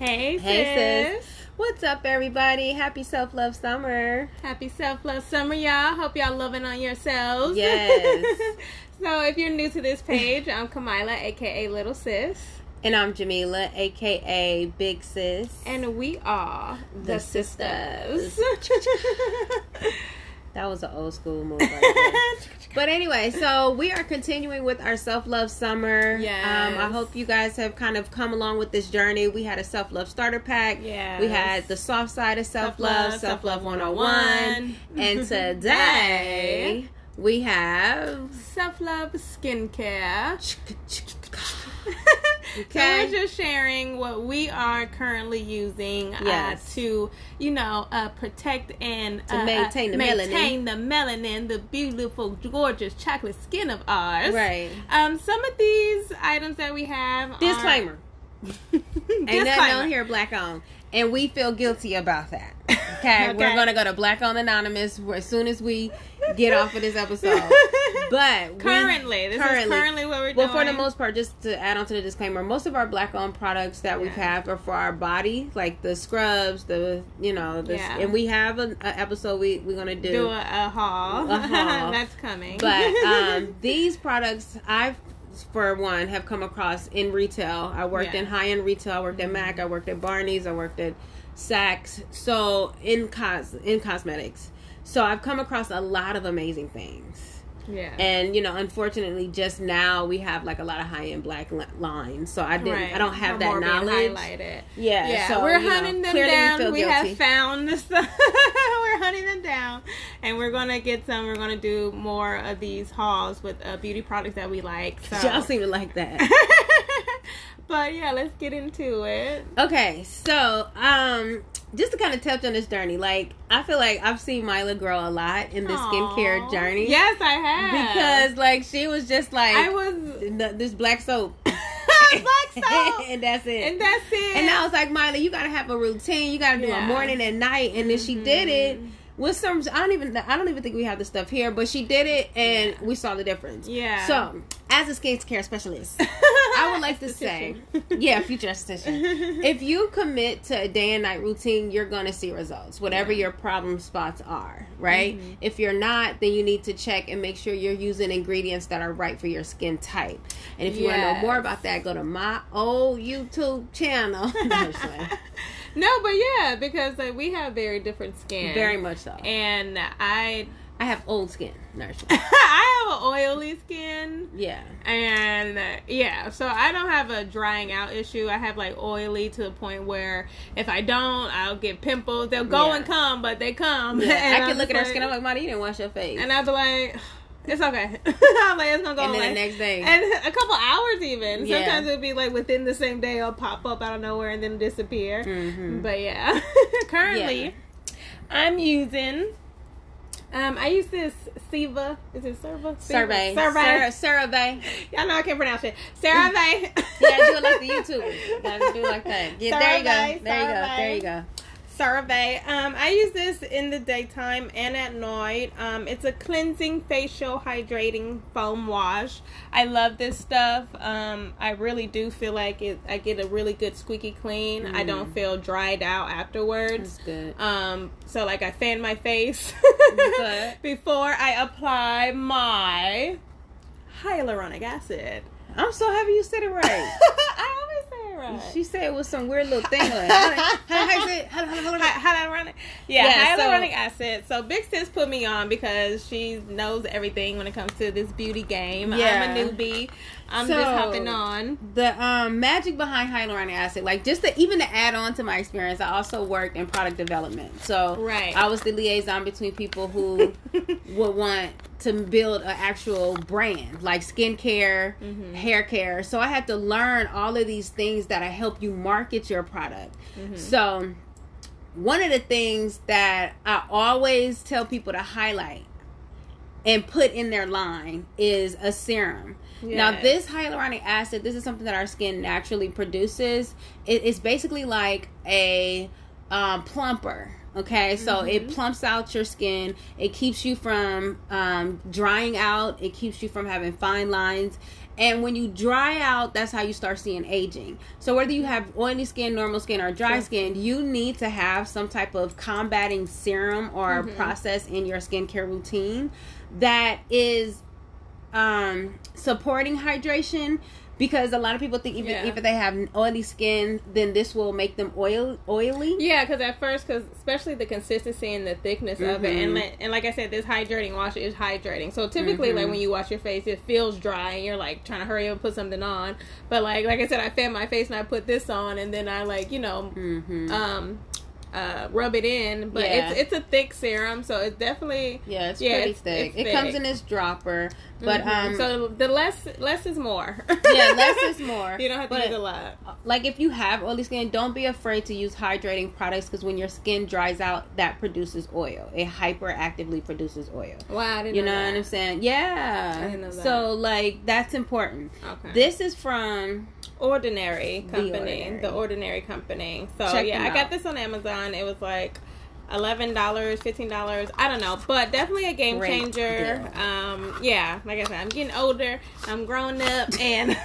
Hey, Hey, sis. sis. What's up, everybody? Happy self love summer. Happy self love summer, y'all. Hope y'all loving on yourselves. Yes. so, if you're new to this page, I'm Kamila, aka Little Sis, And I'm Jamila, aka Big Sis. and we are the, The sisters. that was an old school move right. But anyway, so we are continuing with our self love summer. Yes. Um, I hope you guys have kind of come along with this journey. We had a self love starter pack. Yeah. We had the soft side of self love, Self-love, self love Self-Love 101. 101. and today we have. Self love skincare. Okay. So we're just sharing what we are currently using Yes. uh, to, you know, uh, protect and To uh, maintain uh, the melanin. maintain the melanin, the beautiful, gorgeous chocolate skin of ours. Right. Um, some of these items that we have. Disclaimer. Are, Ain't nothing Disclaimer. on here black on. And we feel guilty about that. Okay? Okay. We're to go to Black on Anonymous as soon as we get off of this episode. But we- Currently, this is currently what we're well, doing. Well, for the most part, just to add on to the disclaimer, most of our black owned products that we've Yeah. are for our body, like the scrubs, the you know, the, Yeah. and we have an episode we we're gonna do a, a haul. A haul. That's coming. But um, these products, I've for one have come across in retail. I worked Yeah. in high end retail. I worked at Mac. I worked at Barney's. I worked at Saks. So in cos in cosmetics. So I've come across a lot of amazing things. Yeah. And you know, unfortunately, just now we have like a lot of high end black li- lines. So I didn't. Right. I don't have that knowledge. highlighted. Yeah. Yeah, so, we're you know, hunting them clearly we down. We, have found the stuff. we're hunting them down, and we're gonna get some. We're gonna do more of these hauls with uh, beauty products that we like. So. Y'all seem to like that. but yeah, let's get into it. Okay, so um, just to kind of touch on this journey, like I feel like I've seen Mila grow a lot in the skincare journey. Yes, I have because like she was just like I was this black soap, black soap, and that's it. and that's it. And I was like, Mila, you gotta have a routine. You gotta do Yeah. a morning and night. And then she did it Mhm. with some. I don't even. I don't even think we have the stuff here, but she did it, and we saw the difference. Yeah. So, as a skincare specialist, I would like to say, yeah, future esthetician. If you commit to a day and night routine, you're going to see results, whatever Yeah. your problem spots are, right? Mhm. If you're not, then you need to check and make sure you're using ingredients that are right for your skin type. And if you want to know more about that, go to my old YouTube channel. No, I'm just playing. no, but yeah, because like, we have very different skin. Very much so. And I, I have old skin. I'm playing. I have an oily skin. yeah. And uh, yeah, so I don't have a drying out issue. I have like oily to the point where if I don't, I'll get pimples. They'll go Yeah. and come, but they come. yeah. I I'm can look just at her skin. I'm like, Monty, you didn't wash your face. and I'll be like, it's okay. I'm like, it's gonna go and then away. the next day. and a couple hours even. Yeah. Sometimes it'll be like within the same day, it'll pop up out of nowhere and then disappear. Mhm. But yeah, currently Yeah. I'm using. Um, I use this Siva. Is it Serva? Survey. Survey. Survey. Y'all know I can't pronounce it. CeraVe. Yeah, do it like the YouTube. Gotta do it like that. Yeah, there you go. There you go. There you go. CeraVe. Um, I use this in the daytime and at night. Um, it's a cleansing facial hydrating foam wash. I love this stuff. Um, I really do feel like it. I get a really good squeaky clean. I don't feel dried out afterwards. That's good. Um, so like I fan my face before I apply my hyaluronic acid. I'm so happy you said it right. I always say it right. She said it was some weird little thing. Like, how, how, how? How, how, how, how, Hy- hyaluronic, yeah, Yeah, so- hyaluronic acid. So Big Sis put me on because she knows everything when it comes to this beauty game. Yeah. I'm a newbie. I'm So- just hopping on. the um, magic behind hyaluronic acid, like just to even to add on to my experience, I also worked in product development. So Right. I was the liaison between people who would want to build an actual brand like skincare, Mhm. hair care. So I had to learn all of these things that I help you market your product. Mhm. So one of the things that I always tell people to highlight and put in their line is a serum. Now, this hyaluronic acid, this is something that our skin naturally produces. It, it's basically like a um, plumper Okay, so it Mm-hmm. plumps out your skin. It keeps you from um, drying out. It keeps you from having fine lines. And when you dry out, that's how you start seeing aging. So whether you have oily skin, normal skin, or dry Sure. skin, you need to have some type of combating serum or Mm-hmm. process in your skincare routine that is um, supporting hydration. Because a lot of people think even Yeah. if they have oily skin, then this will make them oil oily. Yeah, because at first, because especially the consistency and the thickness of it, and Mhm. like, and like I said, this hydrating wash is hydrating. So typically, like Mhm. when you wash your face, it feels dry, and you're like trying to hurry up and put something on. But like like I said, I fan my face and I put this on, and then I like you know Mm-hmm. um uh rub it in. But Yeah. it's it's a thick serum, so it's definitely Yeah, it's Yeah, pretty it's- thick. it's it comes in this dropper, but Mhm. um, so the less less is more. yeah, less is more. you don't have to But- use a lot. like if you have oily skin, don't be afraid to use hydrating products because when your skin dries out, that produces oil. It hyperactively produces oil. Wow, You know, know what. I'm saying? Yeah. I didn't know that. So like that's important. Okay. This is from Ordinary The company, Ordinary. the Ordinary company. So Check yeah, I got this on Amazon. It was like eleven dollars, fifteen dollars. I don't know, but definitely a game Great changer. deal. Um, yeah, like I said, I'm getting older. I'm growing up, and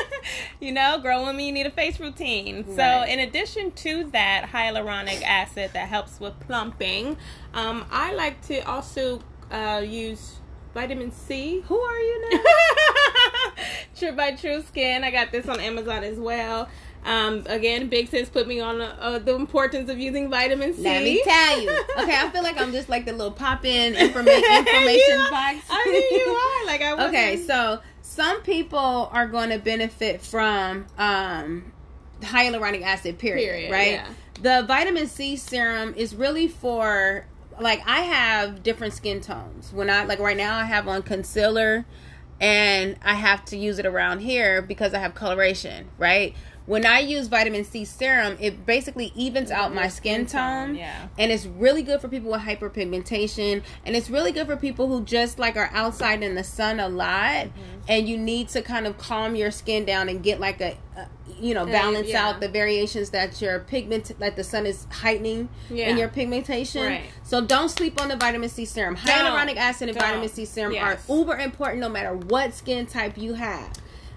you know, grown me, you need a face routine. So in addition to that hyaluronic acid that helps with plumping, um, I like to also uh, use vitamin C. who are you now? True by TruSkin. I got this on Amazon as well. Um, again, Big Sis put me on uh, the importance of using vitamin C. Let me tell you. Okay, I feel like I'm just like the little pop in informa- information You box. I mean, you are like I. Wasn't, Okay, so some people are going to benefit from um, hyaluronic acid, period, Period, right? yeah. The vitamin C serum is really for like I have different skin tones. When I like right now, I have on concealer, and I have to use it around here because I have coloration, right? When I use vitamin C serum, it basically evens out my skin tone Yeah. and it's really good for people with hyperpigmentation and it's really good for people who just like are outside in the sun a lot Mm-hmm. and you need to kind of calm your skin down and get like a, a you know Uh, balance yeah. out the variations that your pigment like the sun is heightening Yeah. in your pigmentation Right. so don't sleep on the vitamin c serum hyaluronic acid and Don't. vitamin c serum Yes. are uber important no matter what skin type you have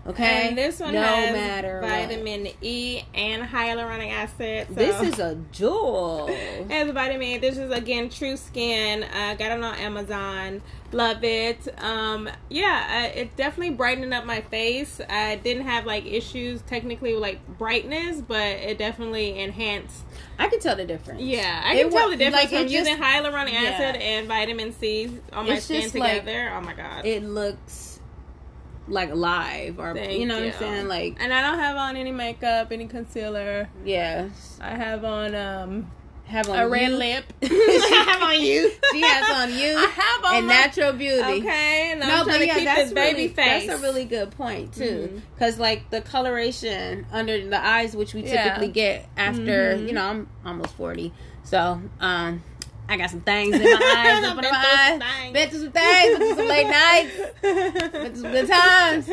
okay And this one no has matter what. vitamin E and hyaluronic acid. So. this is a jewel has vitamin. E. This is again TruSkin. Uh, got it on Amazon. Love it. Um, yeah, uh, it definitely brightened up my face. I didn't have like issues technically with like brightness, but it definitely enhanced. i can tell the difference Yeah, I It can tell the difference like, from just- using hyaluronic Yeah. acid and vitamin C on my skin just like- together. oh my god. it looks like live or Thank you know what. I'm saying? Like and I don't have on any makeup, any concealer. yes I have on um have on a red lip. I have on you. She has on you I have on and my- natural beauty. Okay, and I'm No, trying but to yeah, keep that's this baby really, face. That's a really good point too, because like the coloration under the eyes, which we Yeah. typically get after, Mhm. you know, I'm almost forty, so um, I got some things in my eyes, up Been in through my some eyes, things. been through some things, been through some late nights, been through some good times,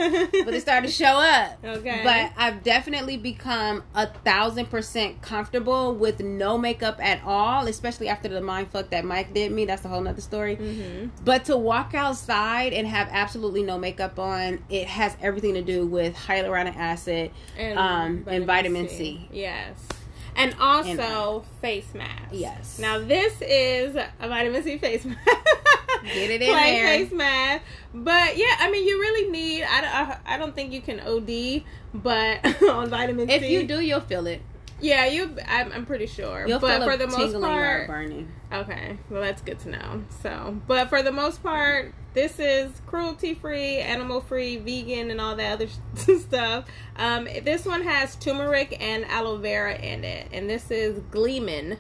but it started to show up. Okay. But I've definitely become a thousand percent comfortable with no makeup at all, especially after the mind fuck that Mike did me. That's a whole nother story. hmm But to walk outside and have absolutely no makeup on, it has everything to do with hyaluronic acid and, um, and vitamin C. Yes. And also face mask. Yes. Now this is a vitamin C face mask. Get it in Plain there. face mask. But yeah, I mean, you really need. I, don't- I, I don't think you can OD, but on vitamin If C. If you do, you'll feel it. Yeah, you. I'm, I'm pretty sure. You'll but for the most part, burning. Okay, well that's good to know. So, but for the most part, this is cruelty free, animal free, vegan, and all that other stuff. Um, this one has turmeric and aloe vera in it, and this is Gleeman.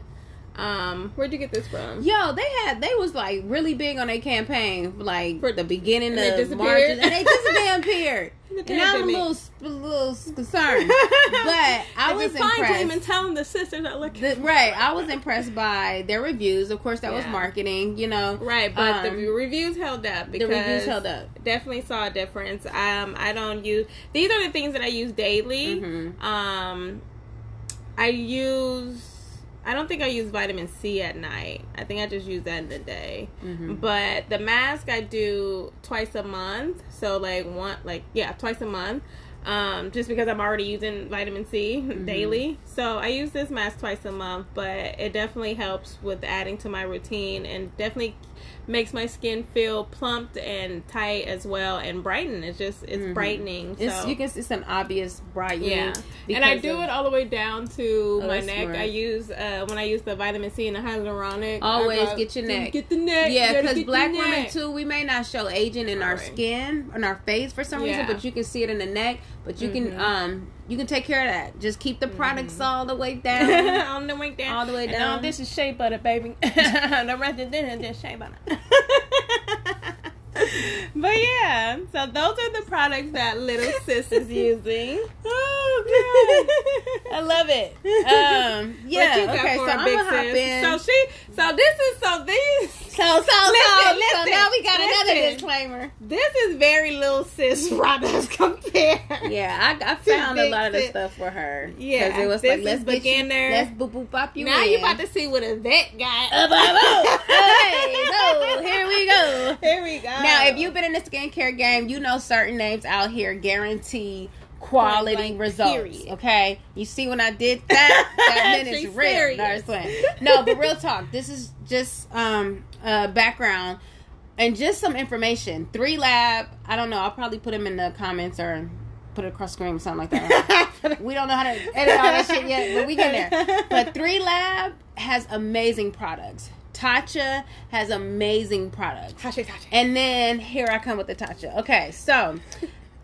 Um, where'd you get this from? Yo, they had they was like really big on their campaign, like For- the beginning and of? March, and they disappeared. and I'm a little, a little concerned, but I was impressed. Gleeman, tell them the sisters are looking. The- right, I was impressed by their reviews. Of course, that was marketing. You know, Right, but Um, the reviews held up the because reviews held up. Definitely saw a difference. Um, I don't use these are the things that I use daily. Mhm. Um, I use I don't think I use vitamin C at night. I think I just use that in the day. Mm-hmm. But the mask I do twice a month. So like one like yeah, twice a month. Um, just because I'm already using vitamin C Mm-hmm. daily. So I use this mask twice a month, but it definitely helps with adding to my routine and definitely makes my skin feel plumped and tight as well and brighten. It's just it's brightening. Mm-hmm. It's so. you can it's an obvious brightening. Yeah, and I do it all the way down to Oh, my neck. smart. I use uh, when I use the vitamin C and the hyaluronic. Always go, get your neck. Get the neck. Yeah, because black women too, we may not show aging in our Right. skin, in our face for some reason, but you can see it in the neck. But you can Mhm. um you can take care of that. Just keep the products all the way down. on the way down. All the way And down. all this is shea butter, baby. the rest of this is just shea butter. but yeah, so those are the products that little sis is using. oh god, I love it. Um, yeah. Okay, so I'm gonna hop in. So she, so this is so these. So so so, Listen, so now we got another disclaimer. This is very little sis products compared. Yeah, I, I found a lot of the stuff for her. Yeah, 'Cause it was like is let's get you, beginner. let's boop boop pop you. now in. you about to see what a vet got. Uh, blah. hey, so here we go. Here we go. Now, if you've been in the skincare game, you know certain names out here guarantee quality blank, results. period. Okay, you see when I did that, that it's She's real. No, no, but real talk. This is just um uh background and just some information. Three Lab. I don't know. I'll probably put them in the comments or put it across screen or something like that. we don't know how to edit all that shit yet, but we get there. But Three Lab has amazing products. Tatcha has amazing products. Tasha, Tasha. And then here I come with the Tatcha. Okay, so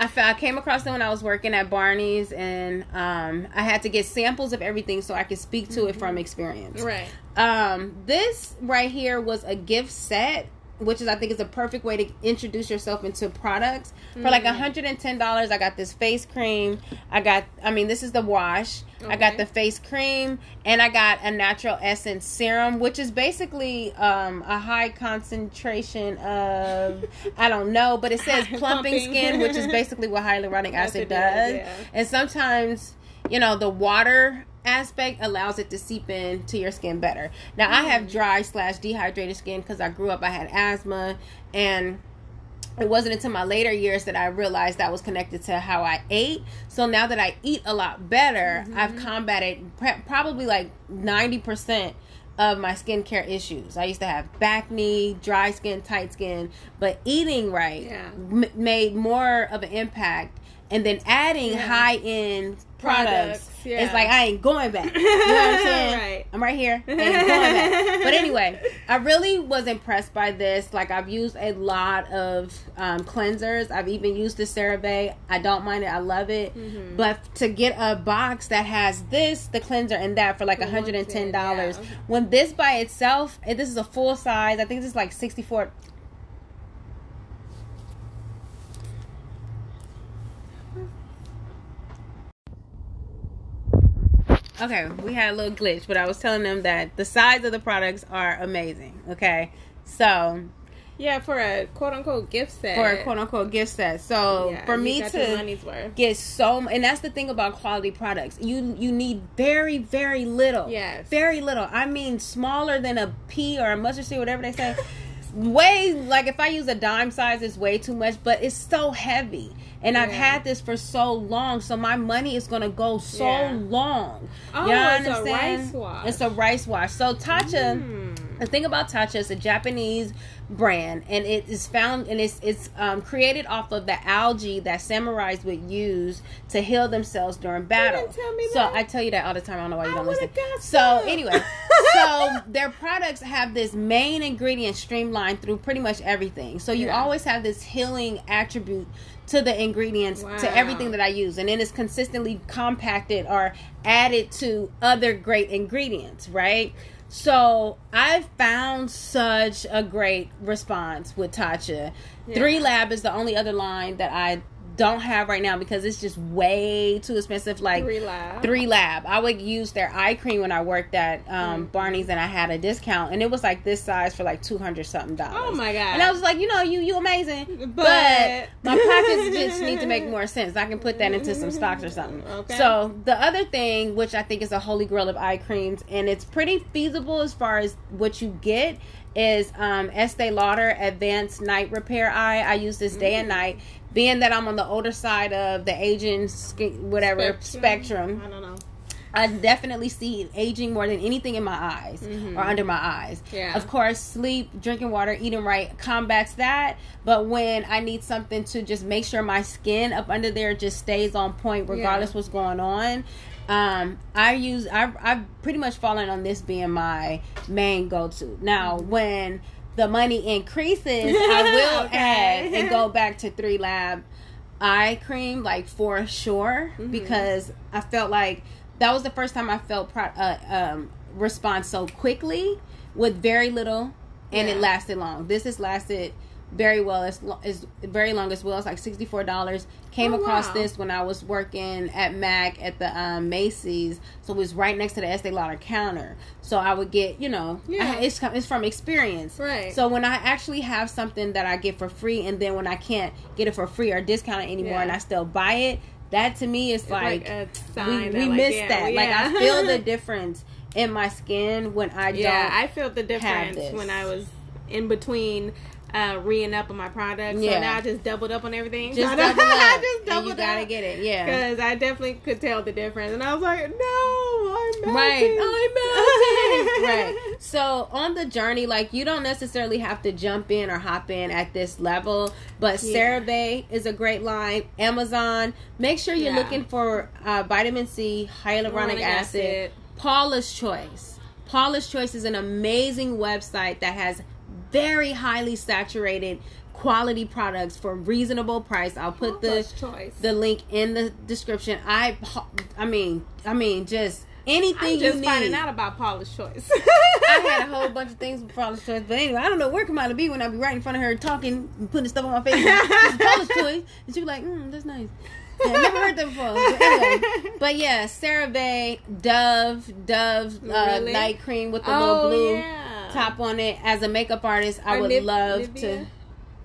I, I came across them when I was working at Barney's, and um, I had to get samples of everything so I could speak to it from experience. Right. Um, this right here was a gift set, which is I think is a perfect way to introduce yourself into products. For like Mm. hundred and ten dollars, I got this face cream. I got, I mean, this is the wash. I got the face cream, and I got a natural essence serum, which is basically um, a high concentration of I don't know, but it says plumping, Plumping. skin, which is basically what hyaluronic acid Acid does, does. yeah. And sometimes, you know, the water aspect allows it to seep into your skin better. Now, I Mm. have dry slash dehydrated skin because I grew up, I had asthma, and it wasn't until my later years that I realized that was connected to how I ate. So now that I eat a lot better, Mm-hmm. I've combated pre- probably like 90% of my skincare issues. I used to have bacne, dry skin, tight skin, but eating right Yeah. m- made more of an impact. And then adding Yeah. high end products, Products, yeah. it's like I ain't going back. You know what I'm saying? Right. I'm right here. Ain't going back. But anyway, I really was impressed by this. Like I've used a lot of um, cleansers. I've even used the CeraVe. I don't mind it. I love it. Mm-hmm. But to get a box that has this, the cleanser, and that for like For $110, yeah. when this by itself, this is a full size. I think this is like 64. Okay, we had a little glitch, but I was telling them that the size of the products are amazing. Okay, so Yeah, for a quote unquote gift set. for a quote unquote gift set, so Yeah, for me to get so, and that's the thing about quality products, you you need very very little. Yes. very little. I mean, smaller than a pea or a mustard seed, whatever they say. way like if I use a dime size, it's way too much, but it's so heavy. And I've had this for so long, so my money is gonna go so Yeah. long. Oh, You it's a rice wash. It's a rice wash. So Tatcha, Mm. the thing about Tatcha is a Japanese brand, and it is found and it's it's um, created off of the algae that samurais would use to heal themselves during battle. didn't tell me so that. I tell you that all the time. I don't know why you don't listen. So anyway, so their products have this main ingredient streamlined through pretty much everything. So you Yeah. always have this healing attribute to the ingredients Wow. to everything that I use, and then it's consistently compacted or added to other great ingredients, right? So I've found such a great response with Tatcha. Yeah. Three Lab is the only other line that I don't have right now because it's just way too expensive. Like Three Lab. Three Lab. I would use their eye cream when I worked at um, Mm. Barney's and I had a discount and it was like this size for like two hundred something dollars. Oh my god. And I was like, you know, you you amazing, but, But- my pockets just need to make more sense. I can put that into some stocks or something. Okay. So the other thing, which I think is a holy grail of eye creams, and it's pretty feasible as far as what you get, is um, Estee Lauder Advanced Night Repair Eye. I use this day and night. Being that I'm on the older side of the aging, whatever spectrum I don't know. I definitely see aging more than anything in my eyes or under my eyes. Yeah. Of course, sleep, drinking water, eating right combats that. But when I need something to just make sure my skin up under there just stays on point, regardless Yeah. what's going on, um, I use I've I've pretty much fallen on this being my main go to. Now Mm-hmm. when the money increases, I will Okay. add and go back to three lab eye cream like for sure Mm-hmm. because I felt like that was the first time I felt pro- uh, um, respond so quickly with very little, and it lasted long. This has lasted very well. Lo- it's very long as well. It's like sixty four dollars. Came Oh, across wow. this when I was working at Mac at the um, Macy's, so it was right next to the Estee Lauder counter. So I would get, you know, Yeah. I- it's it's from experience, Right. So when I actually have something that I get for free, and then when I can't get it for free or discounted anymore, Yeah. and I still buy it, that to me is It's like, a we, we that, like, missed yeah, that. Like I feel the difference in my skin when I Yeah, don't. I felt the difference when I was in between uh re up on my products. Yeah. So now I just doubled up on everything. just double I up, just and doubled you gotta up. get it. Yeah, Because I definitely could tell the difference. And I was like, no, I'm right. I'm melting. right. So on the journey, like you don't necessarily have to jump in or hop in at this level, but Yeah. CeraVe is a great line. Amazon. Make sure you're Yeah. looking for uh, vitamin C, hyaluronic Hyaluronic acid. acid. Paula's Choice. Paula's Choice is an amazing website that has very highly saturated quality products for reasonable price. I'll put the Choice. the link in the description. I I mean, I mean just anything I'm you just need. finding out about Paula's Choice. I had a whole bunch of things with Paula's Choice, but anyway, I don't know where Kamala be when I be right in front of her talking and putting stuff on my face. It's Paula's Choice, and she be like, mm, "That's nice." Yeah, never heard that before. But anyway, but yeah, CeraVe, Dove, Dove uh, Really? night cream with the oh, little blue yeah. Top on it. As a makeup artist, I Or would Niv- love Nivea? to.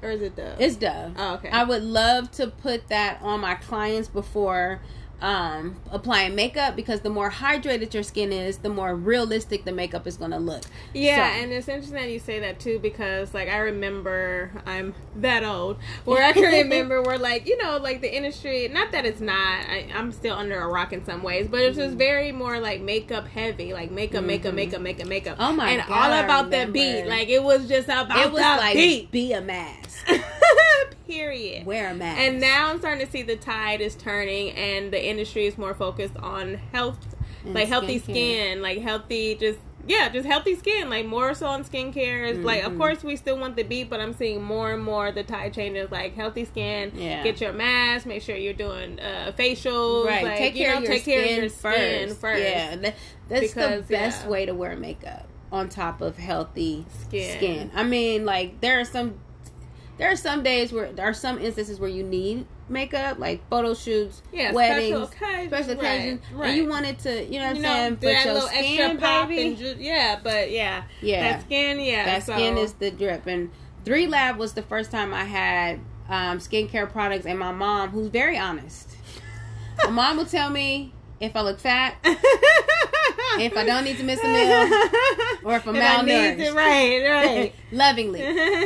Or is it Dove? It's Dove. oh, okay. I would love to put that on my clients before um, applying makeup because the more hydrated your skin is, the more realistic the makeup is going to look. Yeah, So- and it's interesting that you say that too because like I remember I'm that old where I can remember where like you know like the industry not that it's not I, I'm still under a rock in some ways but it's Mm-hmm. just very more like makeup heavy like makeup makeup makeup makeup makeup Oh my god. and God, all about that beat like it was just about it was the like beat be a mask, period wear a mask, and now I'm starting to see the tide is turning, and the industry is more focused on health, And like healthy skincare. skin, like healthy, just yeah, just healthy skin, like more so on skincare. It's Like, of Mhm. course, we still want the beat, but I'm seeing more and more the tide changes, like healthy skin. Yeah. Get your mask. Make sure you're doing uh, facials. right? Like, take you care know, of your take skin care of your skin first. first. Yeah, that, that's Because, the best yeah. way to wear makeup on top of healthy Skin. skin. I mean, like there are some there are some days where there are some instances where you need makeup, like photo shoots, Yeah, weddings, special occasions, special occasions, right. and you wanted to, you know what You I'm saying, but your skin, baby, and ju- yeah, but yeah, yeah, that skin, yeah, that so- skin is the drip. And Three Lab was the first time I had um, skincare products, and my mom, who's very honest, my mom will tell me if I look fat, if I don't need to miss a meal, or if I'm I malnourished. to- right, right. lovingly.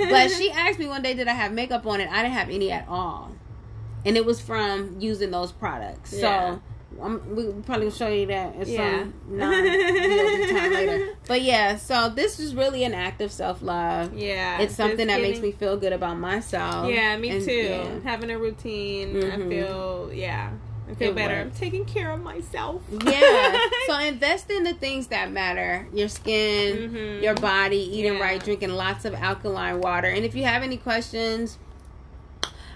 But she asked me one day, did I have makeup on it? I didn't have any at all, and it was from using those products. Yeah. So. I'm, we probably show you that at Yeah. some non time later. But yeah, so this is really an act of self love. Yeah, It's something that makes me feel good about myself. Yeah, me And, too. yeah. Having a routine, I Mhm. feel yeah, I feel better. works. I'm taking care of myself. yeah. So invest in the things that matter: your skin, Mhm. your body, eating Yeah. right, drinking lots of alkaline water. And if you have any questions,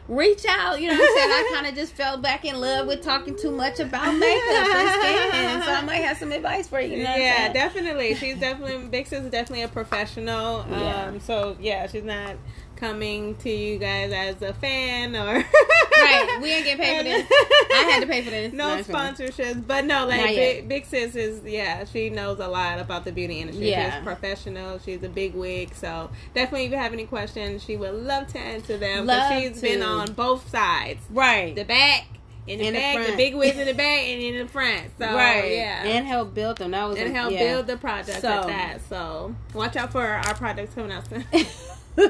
reach out. You know what I'm saying? I kind of just fell back in love with talking too much about makeup and skin, so I might have some advice for you. you know yeah, definitely. She's definitely Bix is definitely a professional. Um, Yeah. so yeah, she's not coming to you guys as a fan or right. We ain't get paid for this. I had to pay for this. No sponsorships, but no, like big, big sis is yeah, she knows a lot about the beauty industry. Yeah. She's professional. She's a big wig, so definitely if you have any questions, she would love to answer them. Love But she's been on both sides, Right. the back, in the In the back, the, front. big wigs in the back, and in the front. So right. yeah, And help build them. That was and a- help yeah. build the project So- at that. So watch out for our products coming out soon.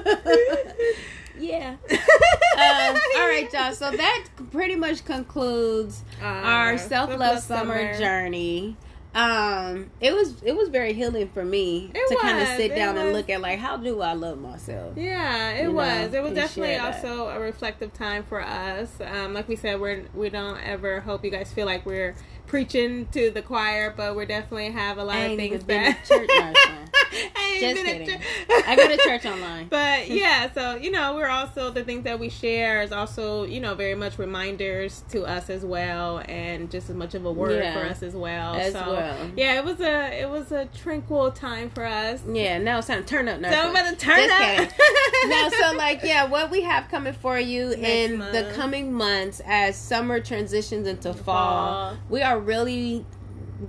yeah. um, all right, y'all. So that pretty much concludes our self love summer, journey. Um, it was it was very healing for me It to kind of sit it down and look at like how do I love myself? Yeah, it you know, was. It was and definitely that. also a reflective time for us. Um, like we said, we're we don't ever hope you guys feel like we're preaching to the choir, but we definitely have a lot of things that to church, Martha. I Just kidding. I go to church online. But yeah, so you know, we're also the things that we share is also you know very much reminders to us as well, and just as much of a word Yeah. for us as well. As so well. yeah, it was a it was a tranquil time for us. Yeah, now it's time to turn up. So I'm about to turn Just up. kidding. no, so like yeah, what we have coming for you Next in the coming months as summer transitions into fall, Fall. we are really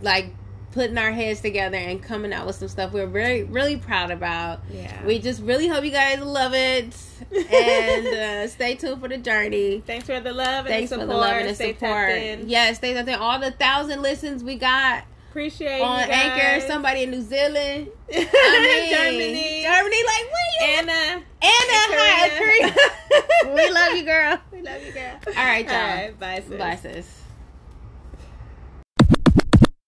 like putting our heads together and coming out with some stuff we're very really proud about. Yeah. We just really hope you guys love it and uh, stay tuned for the journey. Thanks for the love and Thanks the for support. the love and the Stay support. Yes, stay tapped in. All the thousand listens we got Appreciate on you guys. Anchor. Somebody in New Zealand. I mean, Germany. Germany, like where you? Anna. Anna, hi, we love you, girl. We love you, girl. All right, y'all. All right, bye, sis. Bye, sis.